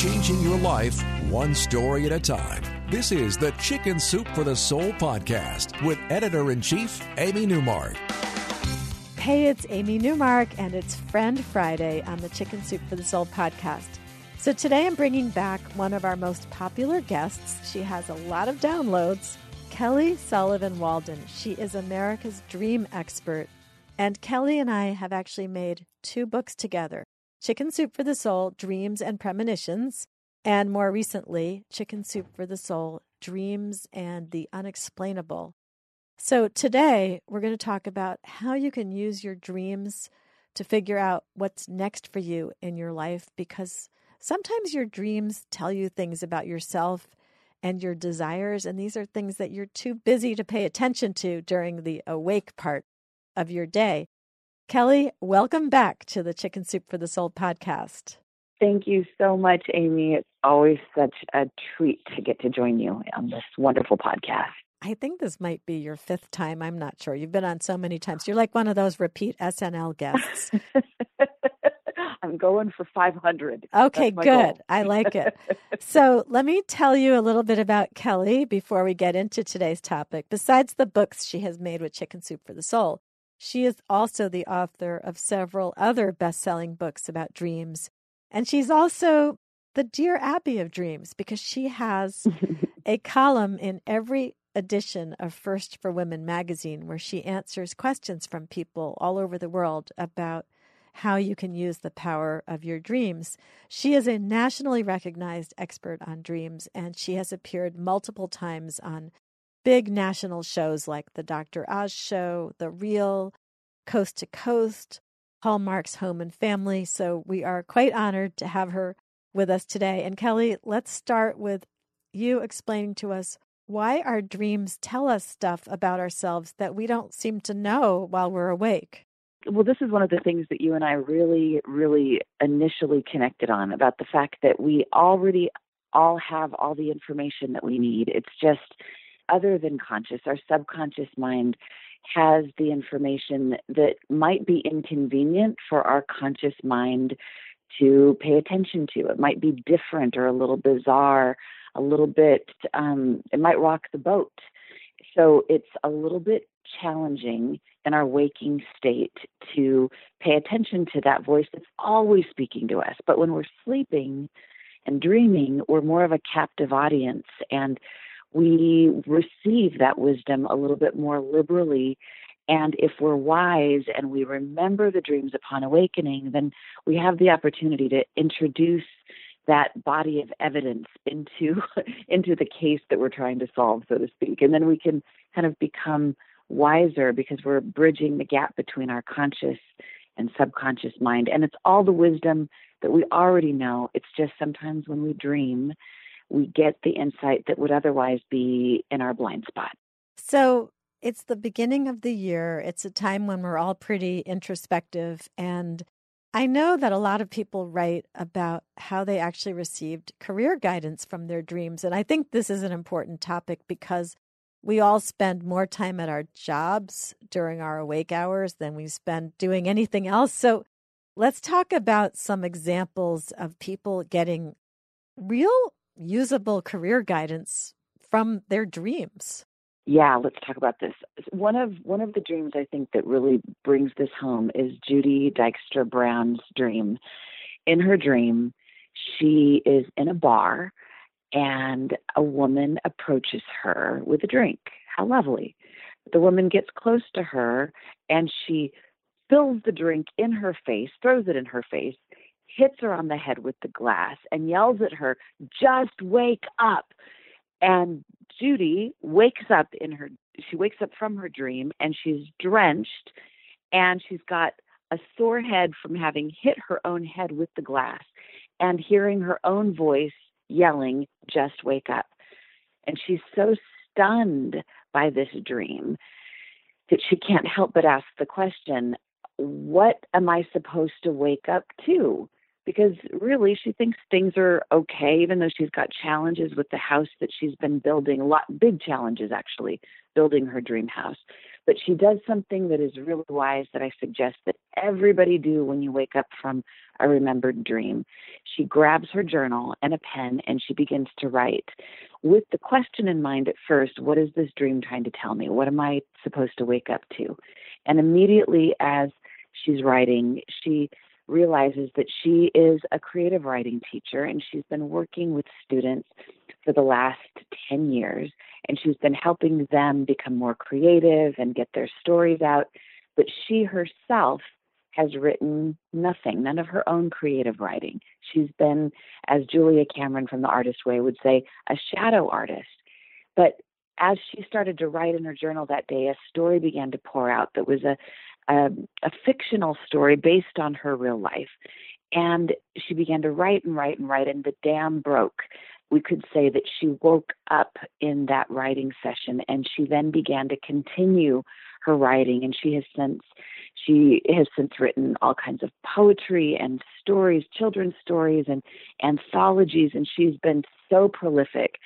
Changing your life one story at a time. This is the Chicken Soup for the Soul podcast with editor in chief, Amy Newmark. Hey, it's Amy Newmark, and it's Friend Friday on the Chicken Soup for the Soul podcast. So today I'm bringing back one of our most popular guests. She has a lot of downloads. Kelly Sullivan Walden. She is America's dream expert. And Kelly and I have actually made two books together Chicken Soup for the Soul Dreams and Premonitions, and more recently, Chicken Soup for the Soul Dreams and the Unexplainable. So today we're going to talk about how you can use your dreams to figure out what's next for you in your life because sometimes your dreams tell you things about yourself and your desires, and these are things that you're too busy to pay attention to during the awake part of your day. Kelly, welcome back to the Chicken Soup for the Soul podcast. Thank you so much, Amy. It's always such a treat to get to join you on this wonderful podcast. I think this might be your fifth time. I'm not sure. You've been on so many times. You're like one of those repeat SNL guests. I'm going for 500. Okay, good. I like it. so, let me tell you a little bit about Kelly before we get into today's topic. Besides the books she has made with Chicken Soup for the Soul, she is also the author of several other best selling books about dreams. And she's also the Dear Abby of Dreams because she has a column in every edition of First for Women magazine where she answers questions from people all over the world about how you can use the power of your dreams. She is a nationally recognized expert on dreams and she has appeared multiple times on big national shows like the Dr. Oz Show, The Real, Coast to Coast, Hallmark's Home and Family. So we are quite honored to have her with us today. And Kelly, let's start with you explaining to us why our dreams tell us stuff about ourselves that we don't seem to know while we're awake. Well, this is one of the things that you and I really, really initially connected on about the fact that we already all have all the information that we need. It's just other than conscious, our subconscious mind has the information that might be inconvenient for our conscious mind to pay attention to. It might be different or a little bizarre, a little bit, um, it might rock the boat. So it's a little bit challenging in our waking state to pay attention to that voice that's always speaking to us. But when we're sleeping and dreaming, we're more of a captive audience and we receive that wisdom a little bit more liberally. And if we're wise and we remember the dreams upon awakening, then we have the opportunity to introduce that body of evidence into into the case that we're trying to solve, so to speak. And then we can kind of become wiser because we're bridging the gap between our conscious and subconscious mind. And it's all the wisdom that we already know. It's just sometimes when we dream we get the insight that would otherwise be in our blind spot. So it's the beginning of the year. It's a time when we're all pretty introspective. And I know that a lot of people write about how they actually received career guidance from their dreams. And I think this is an important topic because we all spend more time at our jobs during our awake hours than we spend doing anything else. So let's talk about some examples of people getting real usable career guidance from their dreams. Yeah, let's talk about this. One of one of the dreams I think that really brings this home is Judy Dykstra Brown's dream. In her dream, she is in a bar and a woman approaches her with a drink. How lovely. The woman gets close to her and she fills the drink in her face, throws it in her face, hits her on the head with the glass and yells at her, Just wake up. And Judy wakes up in her she wakes up from her dream and she's drenched and she's got a sore head from having hit her own head with the glass and hearing her own voice yelling, Just wake up. And she's so stunned by this dream that she can't help but ask the question, What am I supposed to wake up to? Because really, she thinks things are okay, even though she's got challenges with the house that she's been building, a lot big challenges actually, building her dream house. But she does something that is really wise that I suggest that everybody do when you wake up from a remembered dream. She grabs her journal and a pen and she begins to write with the question in mind at first what is this dream trying to tell me? What am I supposed to wake up to? And immediately as she's writing, she realizes that she is a creative writing teacher and she's been working with students for the last 10 years and she's been helping them become more creative and get their stories out. But she herself has written nothing, none of her own creative writing. She's been, as Julia Cameron from The Artist Way would say, a shadow artist. But as she started to write in her journal that day, a story began to pour out that was a, a, a fictional story based on her real life. And she began to write and write and write, and the dam broke. We could say that she woke up in that writing session and she then began to continue her writing. And she has since she has since written all kinds of poetry and stories children's stories and anthologies and she's been so prolific.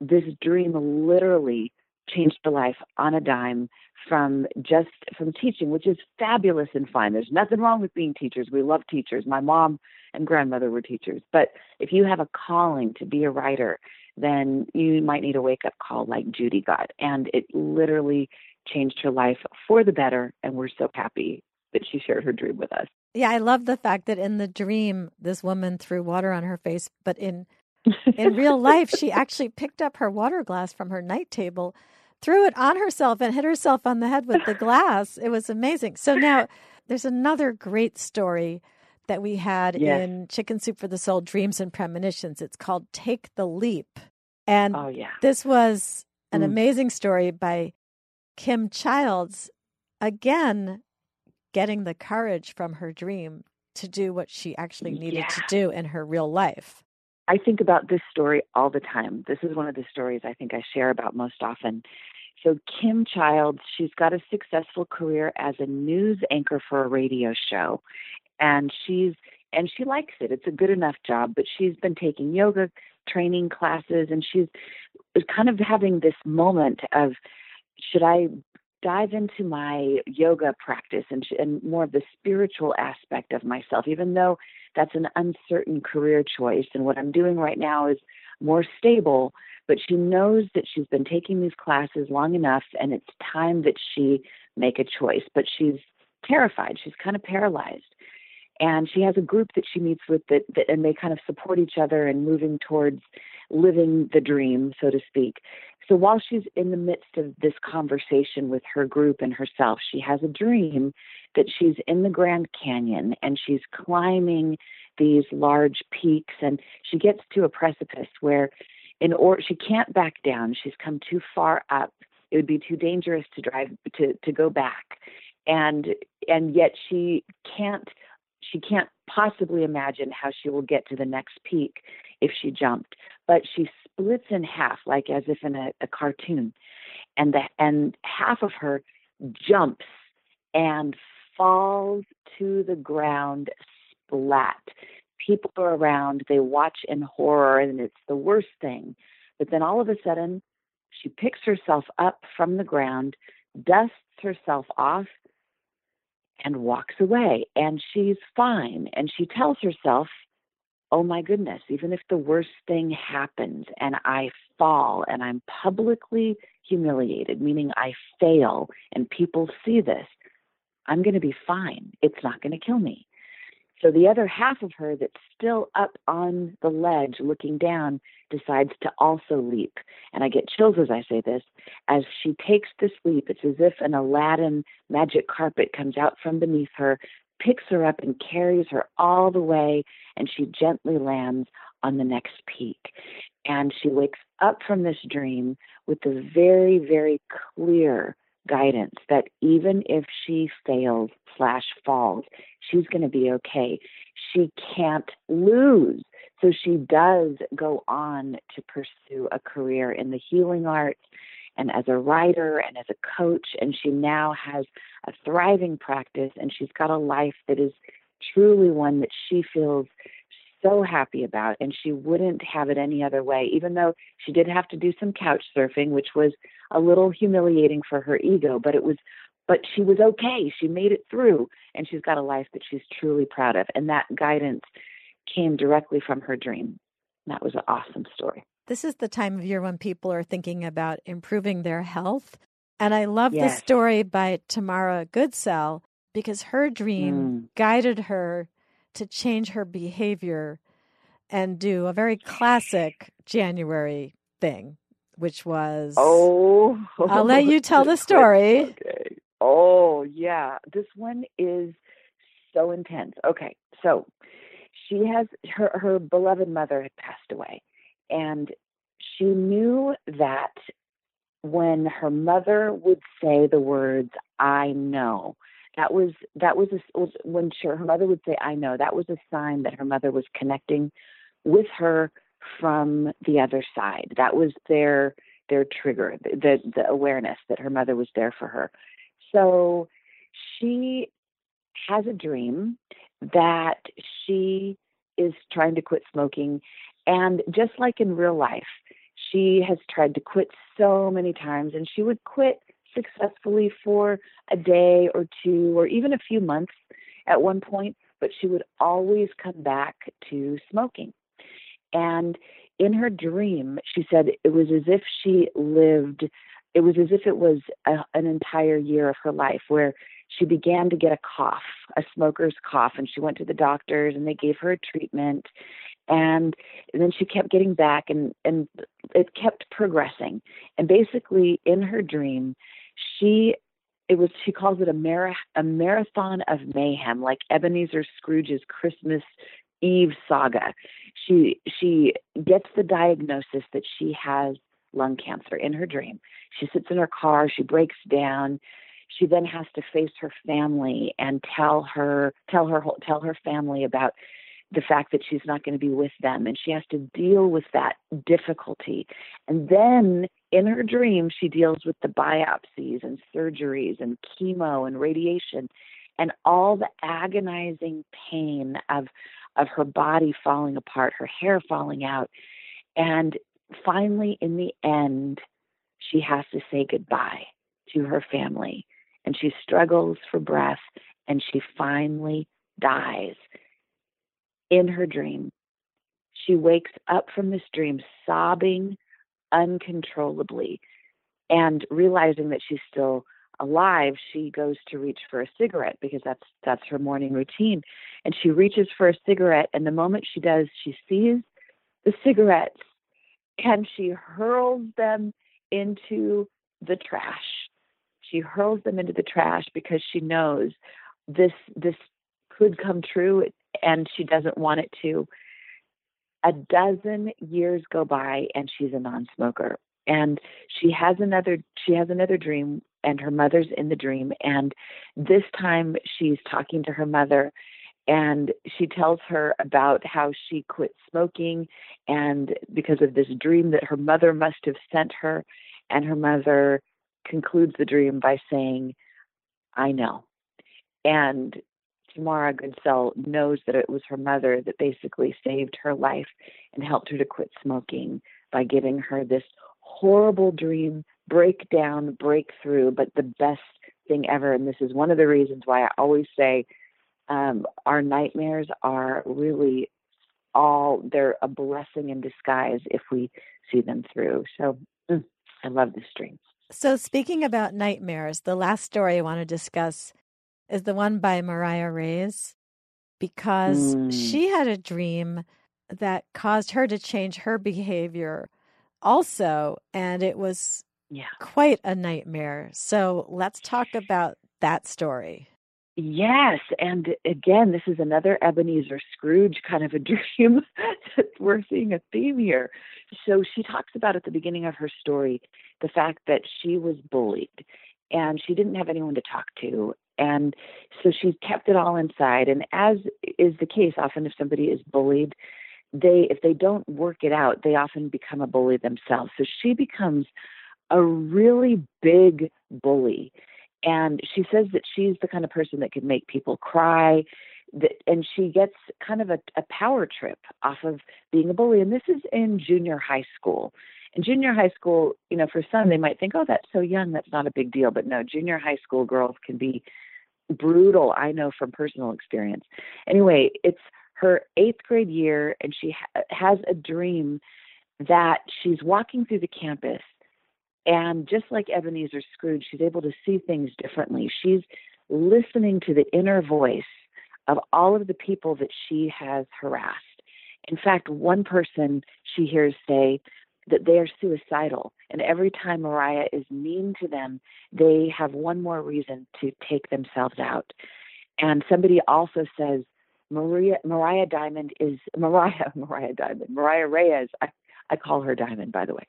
This dream literally changed her life on a dime from just from teaching which is fabulous and fine there's nothing wrong with being teachers we love teachers my mom and grandmother were teachers. But if you have a calling to be a writer, then you might need a wake up call like Judy got. And it literally changed her life for the better. And we're so happy that she shared her dream with us. Yeah, I love the fact that in the dream, this woman threw water on her face, but in in real life, she actually picked up her water glass from her night table, threw it on herself, and hit herself on the head with the glass. It was amazing. So now there's another great story that we had yes. in Chicken Soup for the Soul Dreams and Premonitions. It's called Take the Leap. And oh, yeah. this was an mm. amazing story by Kim Childs, again, getting the courage from her dream to do what she actually needed yeah. to do in her real life. I think about this story all the time. This is one of the stories I think I share about most often. So, Kim Childs, she's got a successful career as a news anchor for a radio show and she's and she likes it. It's a good enough job, but she's been taking yoga training classes and she's uh, kind of having this moment of should I dive into my yoga practice and, and more of the spiritual aspect of myself, even though that's an uncertain career choice. And what I'm doing right now is more stable, but she knows that she's been taking these classes long enough and it's time that she make a choice. But she's terrified, she's kind of paralyzed and she has a group that she meets with that, that and they kind of support each other and moving towards living the dream so to speak so while she's in the midst of this conversation with her group and herself she has a dream that she's in the grand canyon and she's climbing these large peaks and she gets to a precipice where in or she can't back down. She's come too far up. It would be too dangerous to drive to to go back. And and yet she can't she can't possibly imagine how she will get to the next peak if she jumped. But she splits in half, like as if in a, a cartoon, and the and half of her jumps and falls to the ground splat. People are around, they watch in horror, and it's the worst thing. But then all of a sudden, she picks herself up from the ground, dusts herself off, and walks away. And she's fine. And she tells herself, oh my goodness, even if the worst thing happens and I fall and I'm publicly humiliated, meaning I fail and people see this, I'm going to be fine. It's not going to kill me. So the other half of her that's still up on the ledge looking down decides to also leap. And I get chills as I say this. As she takes this leap, it's as if an Aladdin magic carpet comes out from beneath her, picks her up, and carries her all the way, and she gently lands on the next peak. And she wakes up from this dream with the very, very clear guidance that even if she fails slash falls, she's going to be okay. She can't lose. So she does go on to pursue a career in the healing arts and as a writer and as a coach. And she now has a thriving practice and she's got a life that is truly one that she feels so happy about and she wouldn't have it any other way even though she did have to do some couch surfing which was a little humiliating for her ego but it was but she was okay she made it through and she's got a life that she's truly proud of and that guidance came directly from her dream that was an awesome story this is the time of year when people are thinking about improving their health and i love yes. the story by tamara goodsell because her dream Mm. guided her to change her behavior and do a very classic January thing, which was oh I'll let you tell the story. okay. Oh yeah. This one is so intense. Okay. So she has her her beloved mother had passed away and she knew that when her mother would say the words i know that was that was, a, was when she, her mother would say i know that was a sign that her mother was connecting with her from the other side. That was their their trigger the the awareness that her mother was there for her. So she has a dream that she is trying to quit smoking and just like in real life she has tried to quit so many times and she would quit successfully for a day or two or even a few months at one point, but she would always come back to smoking. And in her dream, she said it was as if she lived, it was as if it was a, an entire year of her life where she began to get a cough, a smoker's cough, and she went to the doctors and they gave her a treatment. And, and then she kept getting back and, and it kept progressing. And basically, in her dream, she it was she calls it a, mar- a marathon of mayhem, like Ebenezer Scrooge's Christmas Eve saga. She she gets the diagnosis that she has lung cancer in her dream. She sits in her car, she breaks down. She then has to face her family and tell her tell her tell her family about the fact that she's not going to be with them and she has to deal with that difficulty and then in her dream she deals with the biopsies and surgeries and chemo and radiation and all the agonizing pain of of her body falling apart her hair falling out and finally in the end she has to say goodbye to her family and she struggles for breath and she finally dies in her dream. She wakes up from this dream sobbing uncontrollably. And realizing that she's still alive she goes to reach for a cigarette because that's that's her morning routine. And she reaches for a cigarette and the moment she does she sees the cigarettes. And she hurls them into the trash. She hurls them into the trash because she knows this this could come true and she doesn't want it to. A dozen years go by and she's a non-smoker. And she has another she has another dream and her mother's in the dream and this time she's talking to her mother and she tells her about how she quit smoking and because of this dream that her mother must have sent her and her mother concludes the dream by saying I know. And Tamara Goodsell knows that it was her mother that basically saved her life and helped her to quit smoking by giving her this horrible dream breakdown, breakthrough, but the best thing ever. And this is one of the reasons why I always say um, our nightmares are really all, they're a blessing in disguise if we see them through. So mm, I love this dream. So, speaking about nightmares, the last story I want to discuss is the one by Mariah Reyes because Mm. she had a dream that caused her to change her behavior also. And it was Yeah. quite a nightmare. So let's talk about that story. Yes, and again, this is another Ebenezer Scrooge kind of a dream. We're seeing a theme here. So she talks about at the beginning of her story the fact that she was bullied and she didn't have anyone to talk to. And so she kept it all inside. And as is the case, often if somebody is bullied, they if they don't work it out, they often become a bully themselves. So she becomes a really big bully. And she says that she's the kind of person that could make people cry that, and she gets kind of a, a power trip off of being a bully. And this is in junior high school. In junior high school you know for some they might think oh that's so young. That's not a big deal. But no junior high school girls can be brutal i know from personal experience anyway it's her eighth grade year and she ha- has a dream that she's walking through the campus and just like Ebenezer Scrooge, she's able to see things differently. She's listening to the inner voice of all of the people that she has harassed. In fact, one person she hears say that they are suicidal, and every time Mariah is mean to them, they have one more reason to take themselves out. And somebody also says, Maria Mariah Diamond is Mariah Mariah Diamond Mariah Reyes. I, I call her Diamond, by the way.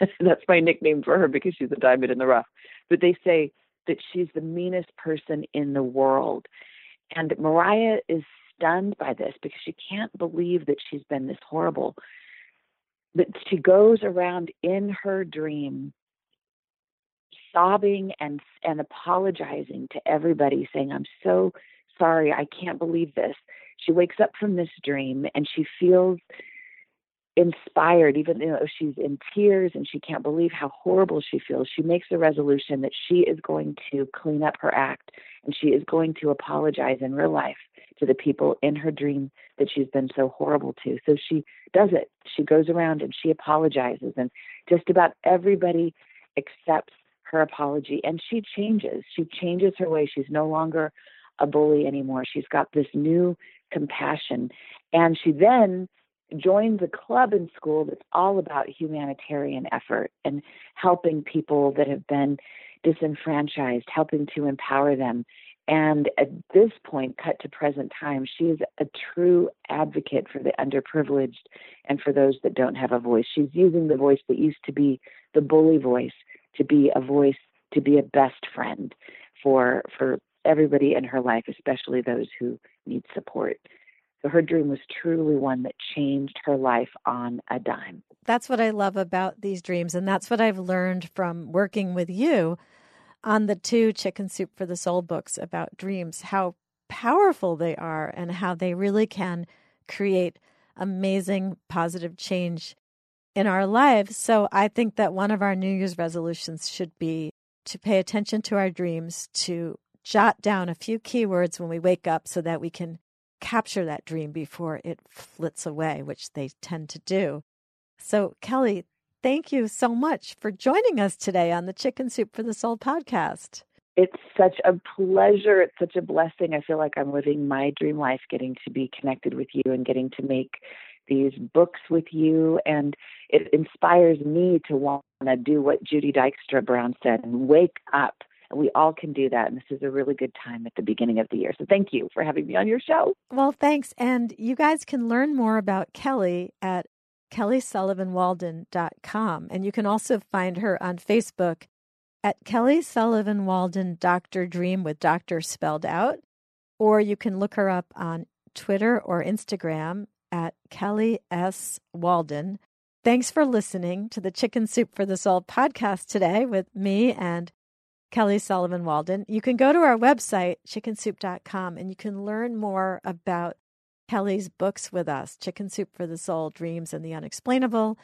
That's my nickname for her because she's a diamond in the rough. But they say that she's the meanest person in the world. And Mariah is stunned by this because she can't believe that she's been this horrible. But she goes around in her dream sobbing and and apologizing to everybody saying I'm so sorry I can't believe this. She wakes up from this dream and she feels inspired, even though she's in tears and she can't believe how horrible she feels, she makes a resolution that she is going to clean up her act and she is going to apologize in real life to the people in her dream that she's been so horrible to. So she does it. She goes around and she apologizes, and just about everybody accepts her apology and she changes. She changes her way. She's no longer a bully anymore. She's got this new compassion. And she then joins a club in school that's all about humanitarian effort and helping people that have been disenfranchised, helping to empower them. And at this point, cut to present time, she is a true advocate for the underprivileged and for those that don't have a voice. She's using the voice that used to be the bully voice to be a voice, to be a best friend for for everybody in her life, especially those who need support. So her dream was truly one that changed her life on a dime. That's what I love about these dreams. And that's what I've learned from working with you on the two Chicken Soup for the Soul books about dreams, how powerful they are and how they really can create amazing positive change in our lives. So I think that one of our New Year's resolutions should be to pay attention to our dreams, to jot down a few keywords when we wake up so that we can capture that dream before it flits away, which they tend to do. So, Kelly, thank you so much for joining us today on the Chicken Soup for the Soul podcast. It's such a pleasure. It's such a blessing. I feel like I'm living my dream life, getting to be connected with you and getting to make these books with you. And it inspires me to want to do what Judy Dykstra Brown said and wake up And we all can do that. And this is a really good time at the beginning of the year. So thank you for having me on your show. Well, thanks. And you guys can learn more about Kelly at kellysullivanwalden.com. And you can also find her on Facebook at Kelly Sullivan Walden Dr. Dream with doctor spelled out. Or you can look her up on Twitter or Instagram at Kelly S. Walden. Thanks for listening to the Chicken Soup for the Soul podcast today with me and Kelly Sullivan Walden. You can go to our website, chickensoup.com, and you can learn more about Kelly's books with us Chicken Soup for the Soul, Dreams and the Unexplainable,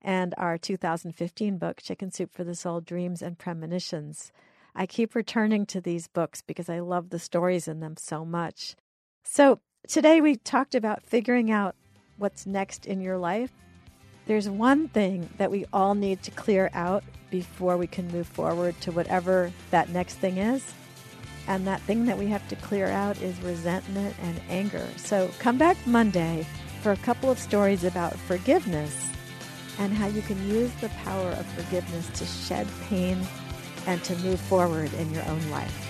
and our 2015 book, Chicken Soup for the Soul, Dreams and Premonitions. I keep returning to these books because I love the stories in them so much. So, today we talked about figuring out what's next in your life there's one thing that we all need to clear out before we can move forward to whatever that next thing is. And that thing that we have to clear out is resentment and anger. So come back Monday for a couple of stories about forgiveness and how you can use the power of forgiveness to shed pain and to move forward in your own life.